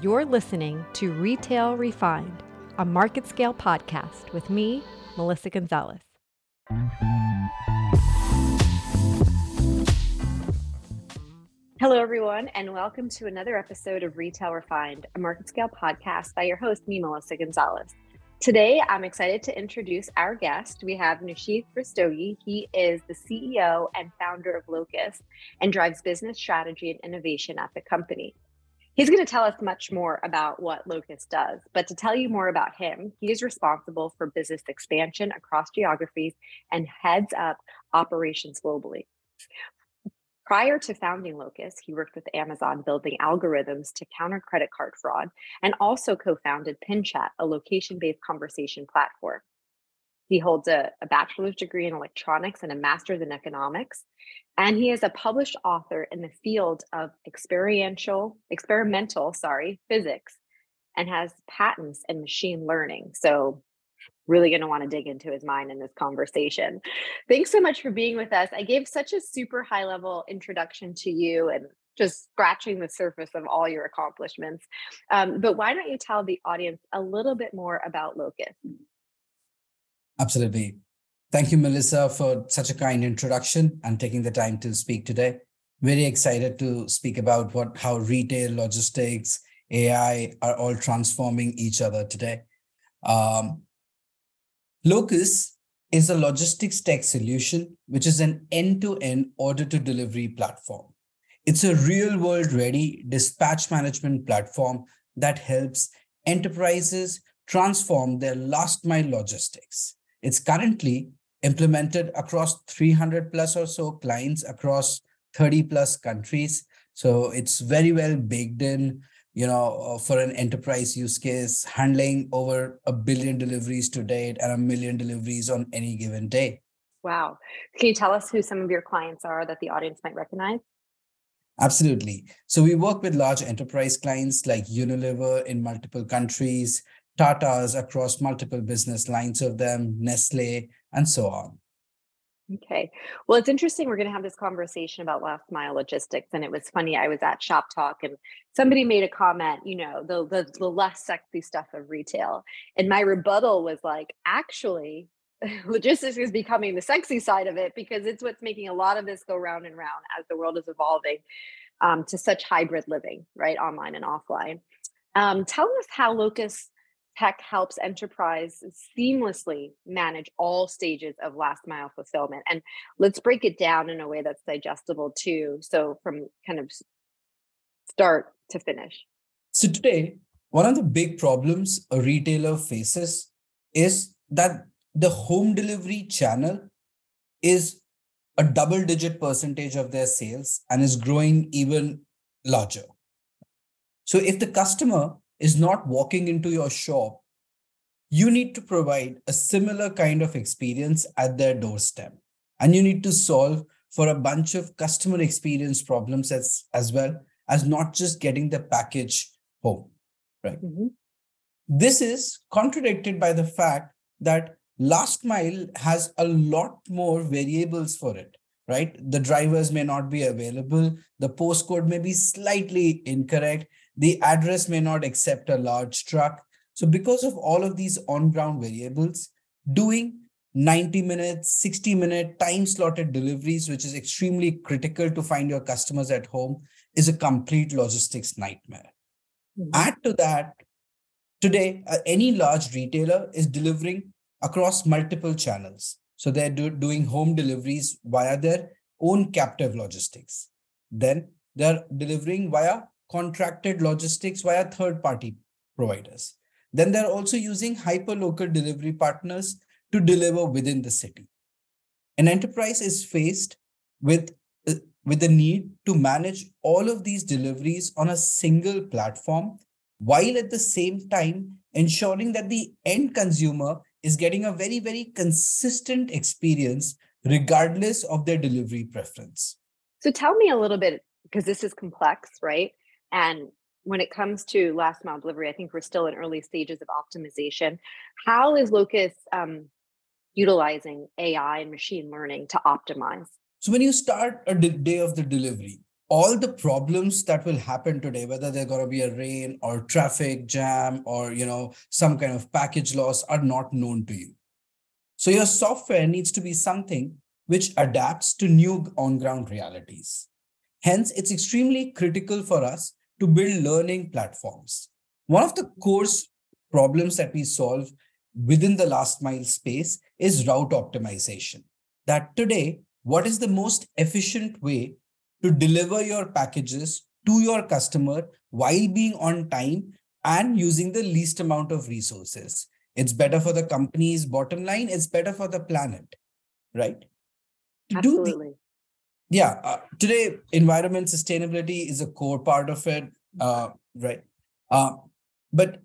You're listening to Retail Refined, a MarketScale podcast with me, Melissa Gonzalez. Hello, everyone, and welcome to another episode of Retail Refined, a MarketScale podcast by your host, me, Melissa Gonzalez. Today, I'm excited to introduce our guest. We have Nishith Rastogi. He is the CEO and founder of Locus and drives business strategy and innovation at the company. He's going to tell us much more about what Locus does. But to tell you more about him, he is responsible for business expansion across geographies and heads up operations globally. Prior to founding Locus, he worked with Amazon building algorithms to counter credit card fraud and also co founded PinChat, a location based conversation platform. He holds a, a, bachelor's degree in electronics and a master's in economics. And he is a published author in the field of experiential, experimental, sorry, physics, and has patents in machine learning. So really going to want to dig into his mind in this conversation. Thanks so much for being with us. I gave such a super high level introduction to you and just scratching the surface of all your accomplishments. Um, but why don't you tell the audience a little bit more about Locus? Absolutely. Thank you, Melissa, for such a kind introduction and taking the time to speak today. Very excited to speak about what how retail, logistics, AI are all transforming each other today. Um, Locus is a logistics tech solution, which is an end to end order to delivery platform. It's a real world ready dispatch management platform that helps enterprises transform their last mile logistics. It's currently implemented across 300 plus or so clients across 30 plus countries. So it's very well baked in you know, uh, for an enterprise use case, handling over a billion deliveries to date and a million deliveries on any given day. Wow. Can you tell us who some of your clients are that the audience might recognize? Absolutely. So we work with large enterprise clients like Unilever in multiple countries, Tata's across multiple business lines of them, Nestle, and so on. Okay. Well, it's interesting. We're going to have this conversation about last mile logistics. And it was funny. I was at Shoptalk and somebody made a comment, you know, the, the, the less sexy stuff of retail. And my rebuttal was like, actually, logistics is becoming the sexy side of it because it's what's making a lot of this go round and round as the world is evolving um, to such hybrid living, right? Online and offline. Um, tell us how Locus tech helps enterprise seamlessly manage all stages of last mile fulfillment. And let's break it down in a way that's digestible too. So from kind of start to finish. So today, one of the big problems a retailer faces is that the home delivery channel is a double digit percentage of their sales and is growing even larger. So if the customer is not walking into your shop, you need to provide a similar kind of experience at their doorstep. And you need to solve for a bunch of customer experience problems as, as well as not just getting the package home. Right. Mm-hmm. This is contradicted by the fact that last mile has a lot more variables for it right the drivers may not be available the postcode may be slightly incorrect the address may not accept a large truck. So, because of all of these on ground variables, doing 90 minutes, 60 minute time slotted deliveries, which is extremely critical to find your customers at home, is a complete logistics nightmare. Mm-hmm. Add to that, today, uh, any large retailer is delivering across multiple channels. So they're do- doing home deliveries via their own captive logistics. Then they're delivering via contracted logistics via third party providers. Then they're also using hyperlocal delivery partners to deliver within the city. An enterprise is faced with, uh, with the need to manage all of these deliveries on a single platform, while at the same time ensuring that the end consumer is getting a very, very consistent experience regardless of their delivery preference. So tell me a little bit, because this is complex, right? And when it comes to last mile delivery, I think we're still in early stages of optimization. How is Locus um, utilizing AI and machine learning to optimize? So when you start a day of the delivery, all the problems that will happen today whether they're going to be a rain or traffic jam or you know some kind of package loss are not known to you so your software needs to be something which adapts to new on ground realities hence it's extremely critical for us to build learning platforms one of the core problems that we solve within the last mile space is route optimization that today what is the most efficient way to deliver your packages to your customer while being on time and using the least amount of resources. It's better for the company's bottom line, it's better for the planet, right? Absolutely. Yeah. Uh, today, environment sustainability is a core part of it, uh, right? Uh, but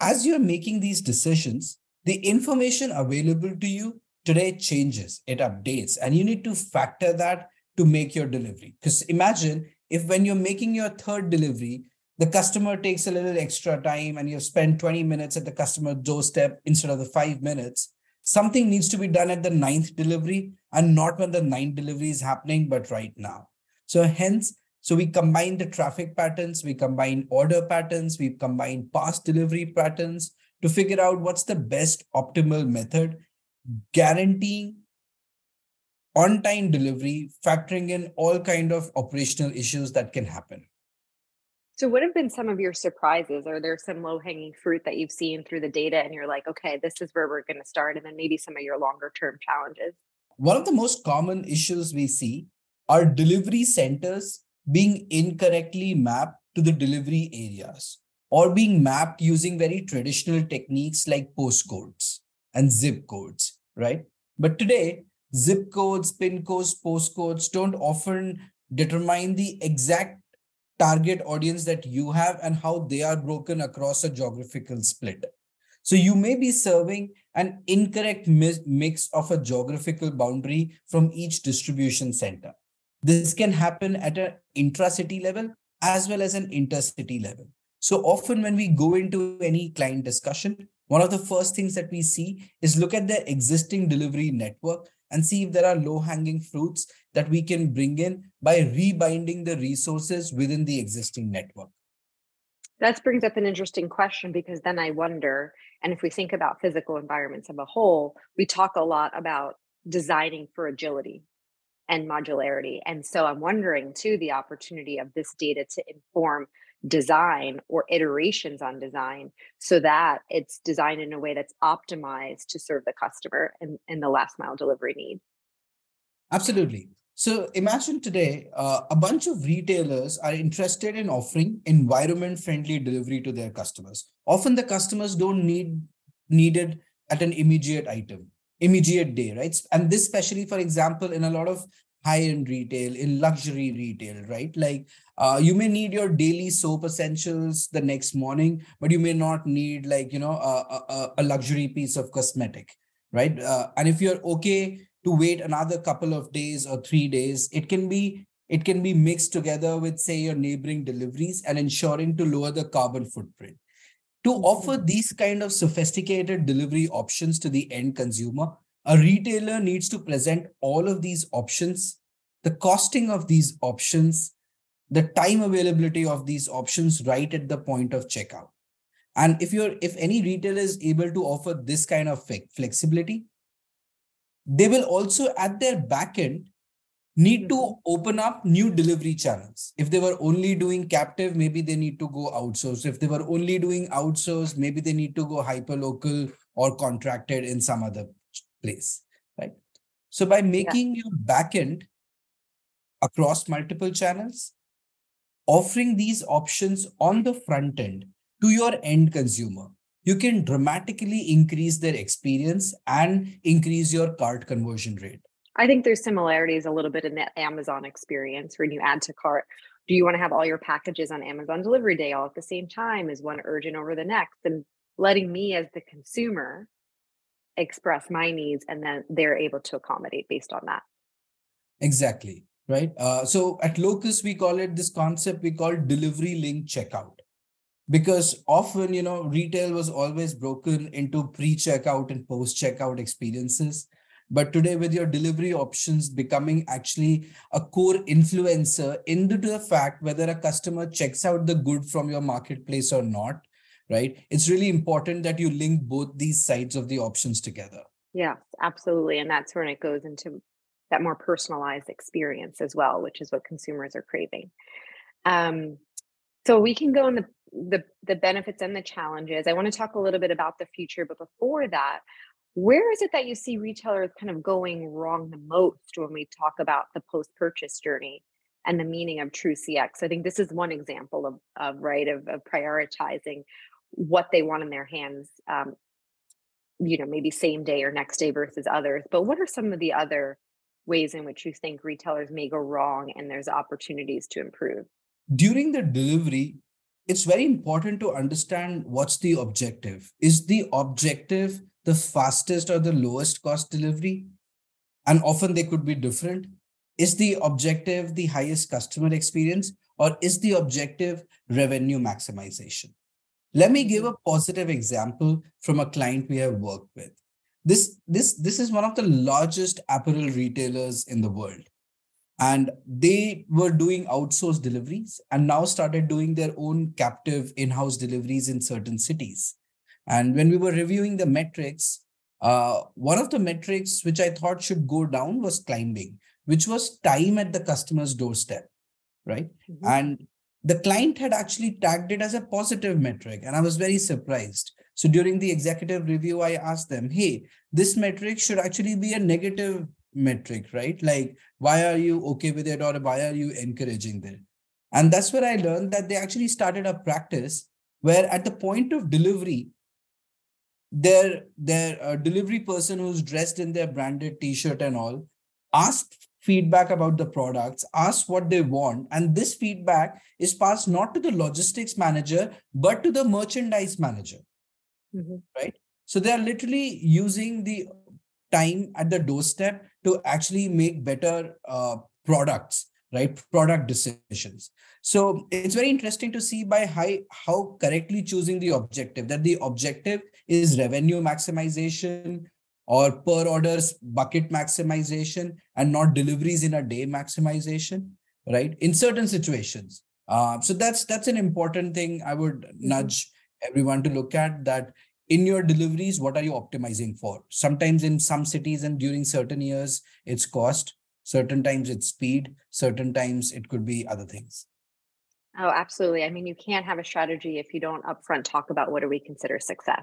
as you're making these decisions, the information available to you today changes, it updates, and you need to factor that to make your delivery. Because imagine if when you're making your third delivery, the customer takes a little extra time and you spend 20 minutes at the customer doorstep instead of the five minutes, something needs to be done at the ninth delivery and not when the ninth delivery is happening, but right now. So hence, so we combine the traffic patterns, we combine order patterns, we combine past delivery patterns to figure out what's the best optimal method, guaranteeing on time delivery factoring in all kind of operational issues that can happen so what have been some of your surprises? Are there some low hanging fruit that you've seen through the data and you're like okay this is where we're going to start and then maybe some of your longer term challenges? One of the most common issues we see are delivery centers being incorrectly mapped to the delivery areas or being mapped using very traditional techniques like postcodes and zip codes right? But today zip codes, pin codes, postcodes don't often determine the exact target audience that you have and how they are broken across a geographical split. So you may be serving an incorrect mix of a geographical boundary from each distribution center. This can happen at an intra-city level as well as an intercity level. So often when we go into any client discussion, one of the first things that we see is look at their existing delivery network and see if there are low hanging fruits that we can bring in by rebinding the resources within the existing network. That brings up an interesting question because then I wonder, and if we think about physical environments as a whole, we talk a lot about designing for agility and modularity. And so I'm wondering too the opportunity of this data to inform design or iterations on design so that it's designed in a way that's optimized to serve the customer and, and the last mile delivery need. Absolutely. So imagine today uh, a bunch of retailers are interested in offering environment friendly delivery to their customers. Often the customers don't need needed at an immediate item, immediate day, right? And this especially, for example, in a lot of high-end retail, in luxury retail, right? Like uh, you may need your daily soap essentials the next morning, but you may not need like, you know, a, a, a luxury piece of cosmetic, right? Uh, and if you're okay to wait another couple of days or three days, it can be it can be mixed together with say your neighboring deliveries and ensuring to lower the carbon footprint. To offer these kind of sophisticated delivery options to the end consumer, a retailer needs to present all of these options, the costing of these options, the time availability of these options right at the point of checkout. And if you're if any retailer is able to offer this kind of flexibility, they will also at their backend need to open up new delivery channels. If they were only doing captive, maybe they need to go outsource. If they were only doing outsource, maybe they need to go hyper local or contracted in some other place, right? So by making yeah. your backend across multiple channels, offering these options on the front end to your end consumer, you can dramatically increase their experience and increase your cart conversion rate. I think there's similarities a little bit in that Amazon experience when you add to cart. Do you want to have all your packages on Amazon delivery day all at the same time? Is one urgent over the next? And letting me as the consumer express my needs and then they're able to accommodate based on that. Exactly right? Uh, so at Locus we call it this concept we call delivery link checkout. Because often you know retail was always broken into pre-checkout and post-checkout experiences. But today with your delivery options becoming actually a core influencer into the fact whether a customer checks out the good from your marketplace or not right? It's really important that you link both these sides of the options together. Yeah absolutely and that's when it goes into that more personalized experience as well which is what consumers are craving. Um, so we can go in the, the the benefits and the challenges. I want to talk a little bit about the future but before that where is it that you see retailers kind of going wrong the most when we talk about the post purchase journey and the meaning of true cx i think this is one example of, of right of, of prioritizing what they want in their hands um, you know maybe same day or next day versus others but what are some of the other ways in which you think retailers may go wrong and there's opportunities to improve? During the delivery it's very important to understand what's the objective. Is the objective the fastest or the lowest cost delivery? And often they could be different. Is the objective the highest customer experience or is the objective revenue maximization let me give a positive example from a client we have worked with this this this is one of the largest apparel retailers in the world and they were doing outsourced deliveries and now started doing their own captive in-house deliveries in certain cities and when we were reviewing the metrics, uh, one of the metrics which I thought should go down was climbing, which was time at the customer's doorstep, right? Mm-hmm. And the client had actually tagged it as a positive metric, and I was very surprised. So during the executive review, I asked them, hey, this metric should actually be a negative metric, right? Like, why are you okay with it or why are you encouraging it? And that's where I learned that they actually started a practice where at the point of delivery, their their uh, delivery person who's dressed in their branded t-shirt and all ask feedback about the products ask what they want and this feedback is passed not to the logistics manager but to the merchandise manager. Mm-hmm. right? So they are literally using the time at the doorstep to actually make better uh, products right? Product decisions. So it's very interesting to see by how, how correctly choosing the objective that the objective is revenue maximization or per orders bucket maximization and not deliveries in a day maximization right? In certain situations. Uh, so that's that's an important thing i would mm-hmm. nudge everyone to look at that in your deliveries what are you optimizing for? Sometimes in some cities and during certain years it's cost certain times it's speed certain times it could be other things. Oh, absolutely. I mean, you can't have a strategy if you don't upfront talk about what do we consider success,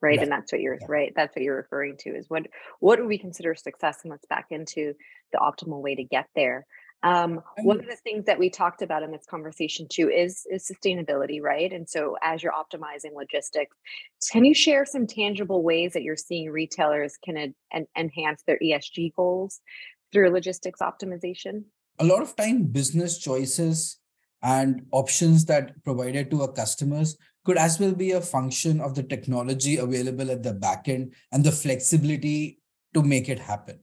right? Yeah. And that's what you're yeah. right. That's what you're referring to is what what do we consider success, and let's back into the optimal way to get there. Um, one of the things that we talked about in this conversation too is is sustainability, right? And so, as you're optimizing logistics, can you share some tangible ways that you're seeing retailers can en- en- enhance their ESG goals through logistics optimization? A lot of time, business choices and options that provided to our customers could as well be a function of the technology available at the backend and the flexibility to make it happen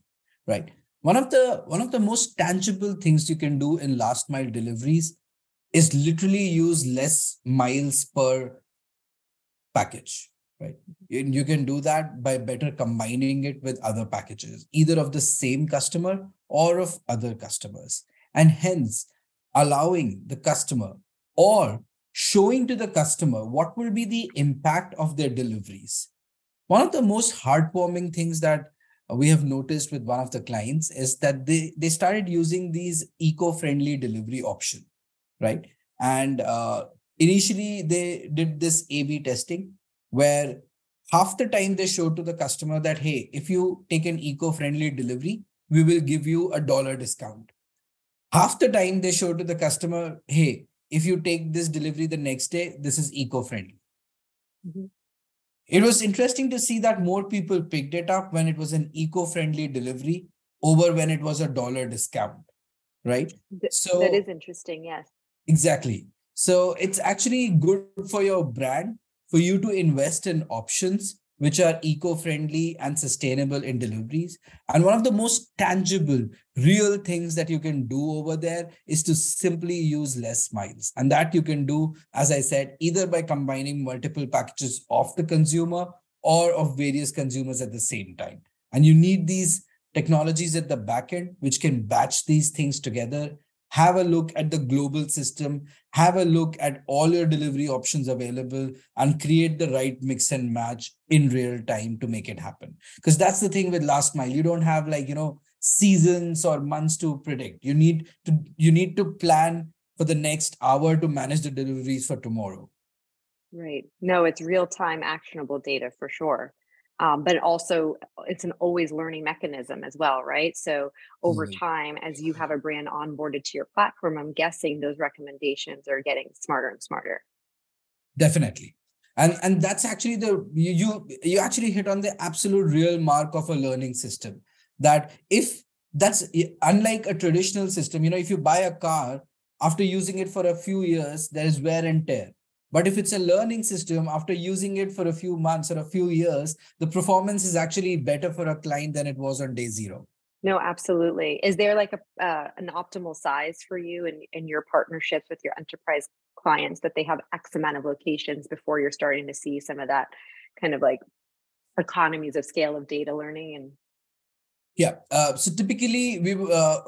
right? One of the one of the most tangible things you can do in last mile deliveries is literally use less miles per package right? And you can do that by better combining it with other packages either of the same customer or of other customers and hence allowing the customer or showing to the customer what will be the impact of their deliveries. One of the most heartwarming things that we have noticed with one of the clients is that they, they started using these eco-friendly delivery option, right? And uh, initially they did this A-B testing where half the time they showed to the customer that, hey, if you take an eco-friendly delivery, we will give you a dollar discount half the time they showed to the customer hey if you take this delivery the next day this is eco-friendly. Mm-hmm. it was interesting to see that more people picked it up when it was an eco-friendly delivery over when it was a dollar discount right? So that is interesting yes. Exactly. So it's actually good for your brand for you to invest in options which are eco-friendly and sustainable in deliveries. And one of the most tangible, real things that you can do over there is to simply use less miles. And that you can do, as I said, either by combining multiple packages of the consumer or of various consumers at the same time. And you need these technologies at the back end which can batch these things together have a look at the global system. Have a look at all your delivery options available and create the right mix and match in real time to make it happen. Because that's the thing with last mile. You don't have like you know seasons or months to predict. You need to you need to plan for the next hour to manage the deliveries for tomorrow. Right. No it's real time actionable data for sure um, but also it's an always learning mechanism as well right? So over mm-hmm. time as you have a brand onboarded to your platform i'm guessing those recommendations are getting smarter and smarter. Definitely. And and that's actually the you you actually hit on the absolute real mark of a learning system that if that's unlike a traditional system you know if you buy a car after using it for a few years there is wear and tear but if it's a learning system, after using it for a few months or a few years, the performance is actually better for a client than it was on day zero. No, absolutely. Is there like a uh, an optimal size for you and in, in your partnerships with your enterprise clients that they have X amount of locations before you're starting to see some of that kind of like economies of scale of data learning and yeah uh, so typically we uh,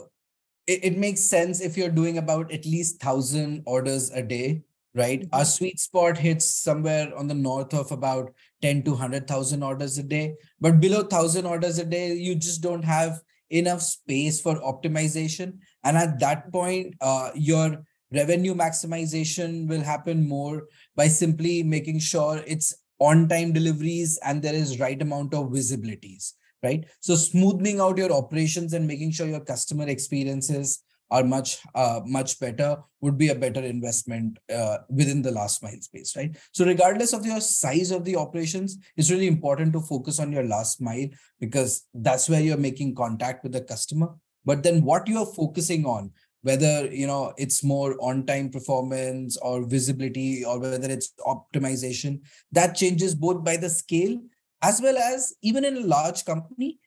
it, it, makes sense if you're doing about at least 1000 orders a day right? Mm-hmm. Our sweet spot hits somewhere on the north of about 10 to 100,000 orders a day. But below 1,000 orders a day, you just don't have enough space for optimization. And at that point, uh, your revenue maximization will happen more by simply making sure it's on time deliveries and there is right amount of visibilities right so smoothing out your operations and making sure your customer experiences are much uh, much better would be a better investment uh, within the last mile space right? So regardless of your size of the operations it's really important to focus on your last mile because that's where you're making contact with the customer. But then what you're focusing on whether you know it's more on time performance or visibility or whether it's optimization that changes both by the scale as well as even in a large company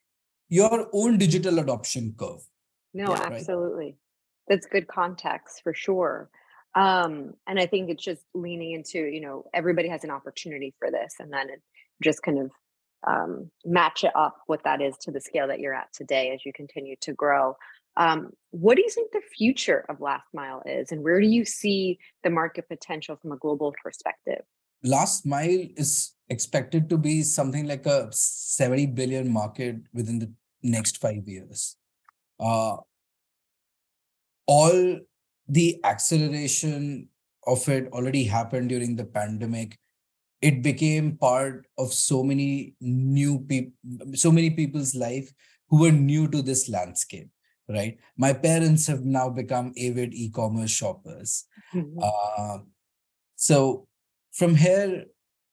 your own digital adoption curve. No yeah, absolutely. right? That's good context for sure um and i think it's just leaning into you know everybody has an opportunity for this and then it just kind of um, match it up what that is to the scale that you're at today as you continue to grow. Um, what do you think the future of last mile is and where do you see the market potential from a global perspective? Last mile is expected to be something like a 70 billion market within the next five years. Uh, all the acceleration of it already happened during the pandemic it became part of so many new people so many people's life who were new to this landscape right my parents have now become avid e-commerce shoppers mm-hmm. uh, so from here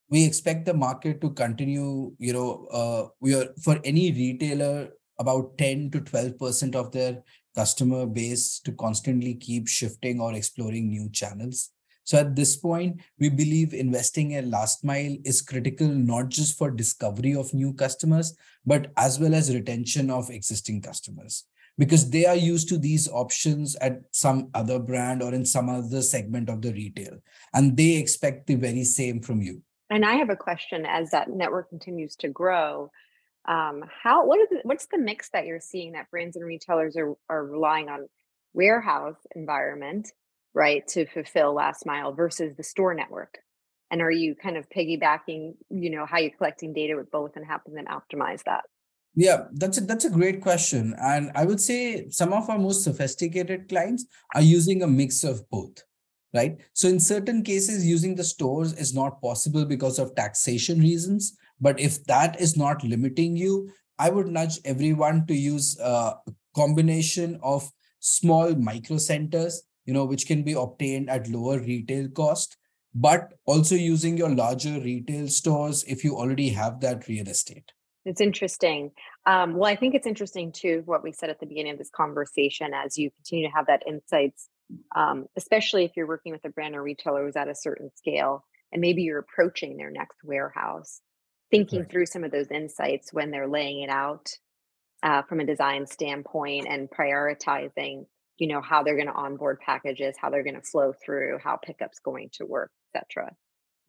we expect the market to continue you know uh, we are for any retailer about 10 to 12 percent of their customer base to constantly keep shifting or exploring new channels. So at this point, we believe investing in last mile is critical not just for discovery of new customers, but as well as retention of existing customers because they are used to these options at some other brand or in some other segment of the retail and they expect the very same from you. And I have a question as that network continues to grow um, how what is what's the mix that you're seeing that brands and retailers are are relying on warehouse environment right to fulfill last mile versus the store network? And are you kind of piggybacking you know how you're collecting data with both and helping them optimize that? Yeah that's a that's a great question and i would say some of our most sophisticated clients are using a mix of both right? So in certain cases using the stores is not possible because of taxation reasons but if that is not limiting you, I would nudge everyone to use a combination of small micro centers, you know, which can be obtained at lower retail cost, but also using your larger retail stores if you already have that real estate. It's interesting. Um, well, I think it's interesting too what we said at the beginning of this conversation as you continue to have that insights, um, especially if you're working with a brand or retailer who's at a certain scale and maybe you're approaching their next warehouse thinking right. through some of those insights when they're laying it out uh, from a design standpoint and prioritizing you know how they're going to onboard packages how they're going to flow through how pickup's going to work etc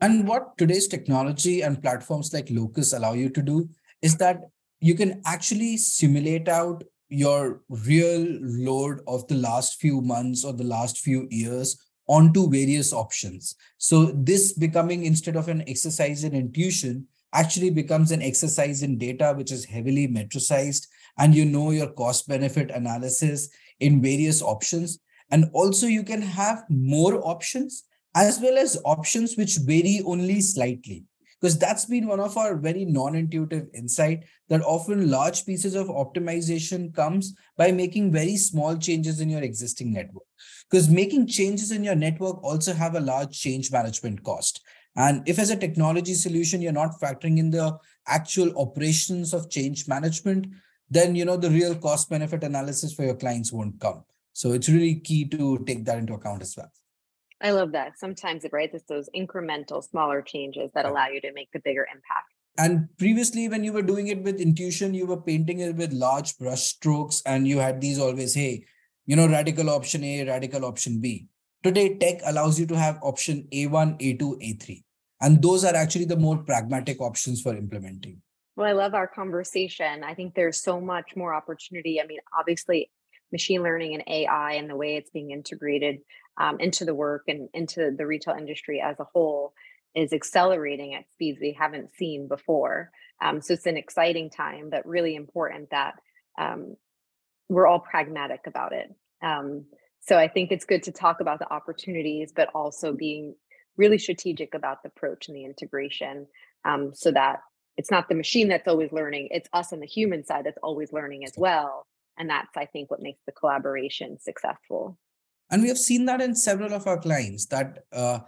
and what today's technology and platforms like Locus allow you to do is that you can actually simulate out your real load of the last few months or the last few years onto various options. So this becoming instead of an exercise in intuition actually becomes an exercise in data which is heavily metricized and you know your cost benefit analysis in various options. And also you can have more options as well as options which vary only slightly because that's been one of our very non-intuitive insight that often large pieces of optimization comes by making very small changes in your existing network. Because making changes in your network also have a large change management cost and if as a technology solution you're not factoring in the actual operations of change management then you know the real cost benefit analysis for your clients won't come so it's really key to take that into account as well I love that. Sometimes, it right, it's those incremental, smaller changes that allow you to make the bigger impact. And previously, when you were doing it with intuition, you were painting it with large brush strokes, and you had these always, hey, you know, radical option A, radical option B. Today, tech allows you to have option A1, A2, A3. And those are actually the more pragmatic options for implementing. Well, I love our conversation. I think there's so much more opportunity. I mean, obviously, machine learning and AI and the way it's being integrated um, into the work and into the retail industry as a whole is accelerating at speeds we haven't seen before. Um, so it's an exciting time, but really important that um, we're all pragmatic about it. Um, so I think it's good to talk about the opportunities, but also being really strategic about the approach and the integration um, so that it's not the machine that's always learning, it's us on the human side that's always learning as well. And that's, I think, what makes the collaboration successful. And we have seen that in several of our clients that uh,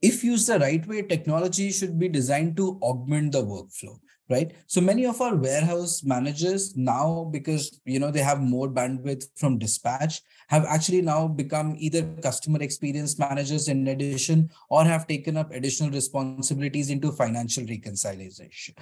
if used the right way, technology should be designed to augment the workflow, right? So many of our warehouse managers now, because you know they have more bandwidth from dispatch, have actually now become either customer experience managers in addition, or have taken up additional responsibilities into financial reconciliation.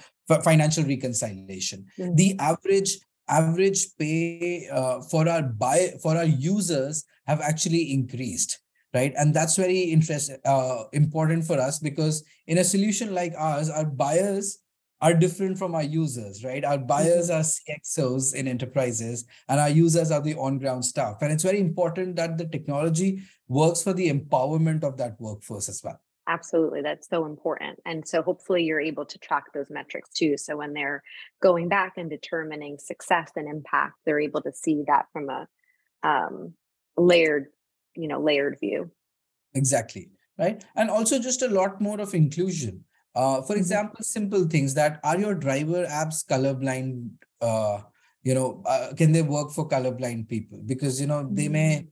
Financial reconciliation. Mm-hmm. The average average pay uh, for our buy for our users have actually increased right and that's very interest, uh, important for us because in a solution like ours our buyers are different from our users right our buyers mm-hmm. are cxos in enterprises and our users are the on ground staff and it's very important that the technology works for the empowerment of that workforce as well Absolutely. That's so important. And so hopefully you're able to track those metrics too. So when they're going back and determining success and impact, they're able to see that from a um, layered, you know, layered view. Exactly. Right. And also just a lot more of inclusion. Uh, for mm-hmm. example, simple things that are your driver apps colorblind? Uh, you know, uh, can they work for colorblind people? Because, you know, they may mm-hmm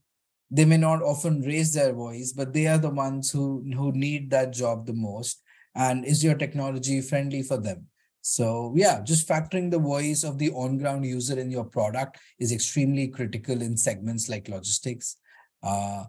they may not often raise their voice but they are the ones who who need that job the most and is your technology friendly for them so yeah just factoring the voice of the on ground user in your product is extremely critical in segments like logistics uh,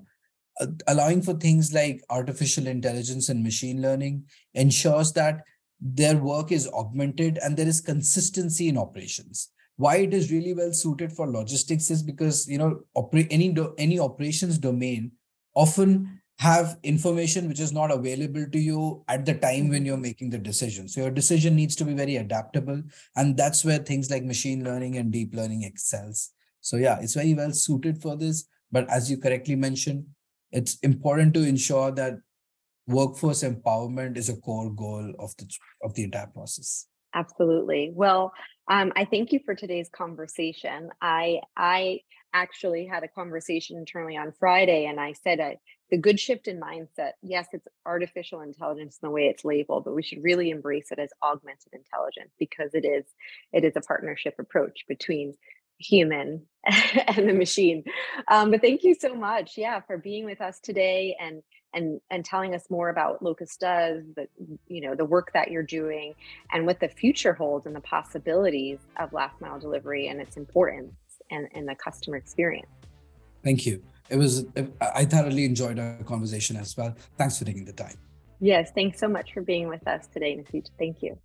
Uh, allowing for things like artificial intelligence and machine learning ensures that their work is augmented and there is consistency in operations. Why it is really well suited for logistics is because you know operate any do, any operations domain often have information which is not available to you at the time when you're making the decision. So your decision needs to be very adaptable and that's where things like machine learning and deep learning excels. So yeah it's very well suited for this but as you correctly mentioned it's important to ensure that workforce empowerment is a core goal of the of the entire process Absolutely. Well, um, I thank you for today's conversation. I I actually had a conversation internally on Friday, and I said uh, the good shift in mindset. Yes, it's artificial intelligence in the way it's labeled, but we should really embrace it as augmented intelligence because it is it is a partnership approach between human and the machine. Um, but thank you so much, yeah, for being with us today and and and telling us more about what Locus does, the you know the work that you're doing, and what the future holds and the possibilities of last mile delivery and its importance and, and the customer experience. Thank you. It was I thoroughly enjoyed our conversation as well. Thanks for taking the time. Yes, thanks so much for being with us today, Nafit. Thank you.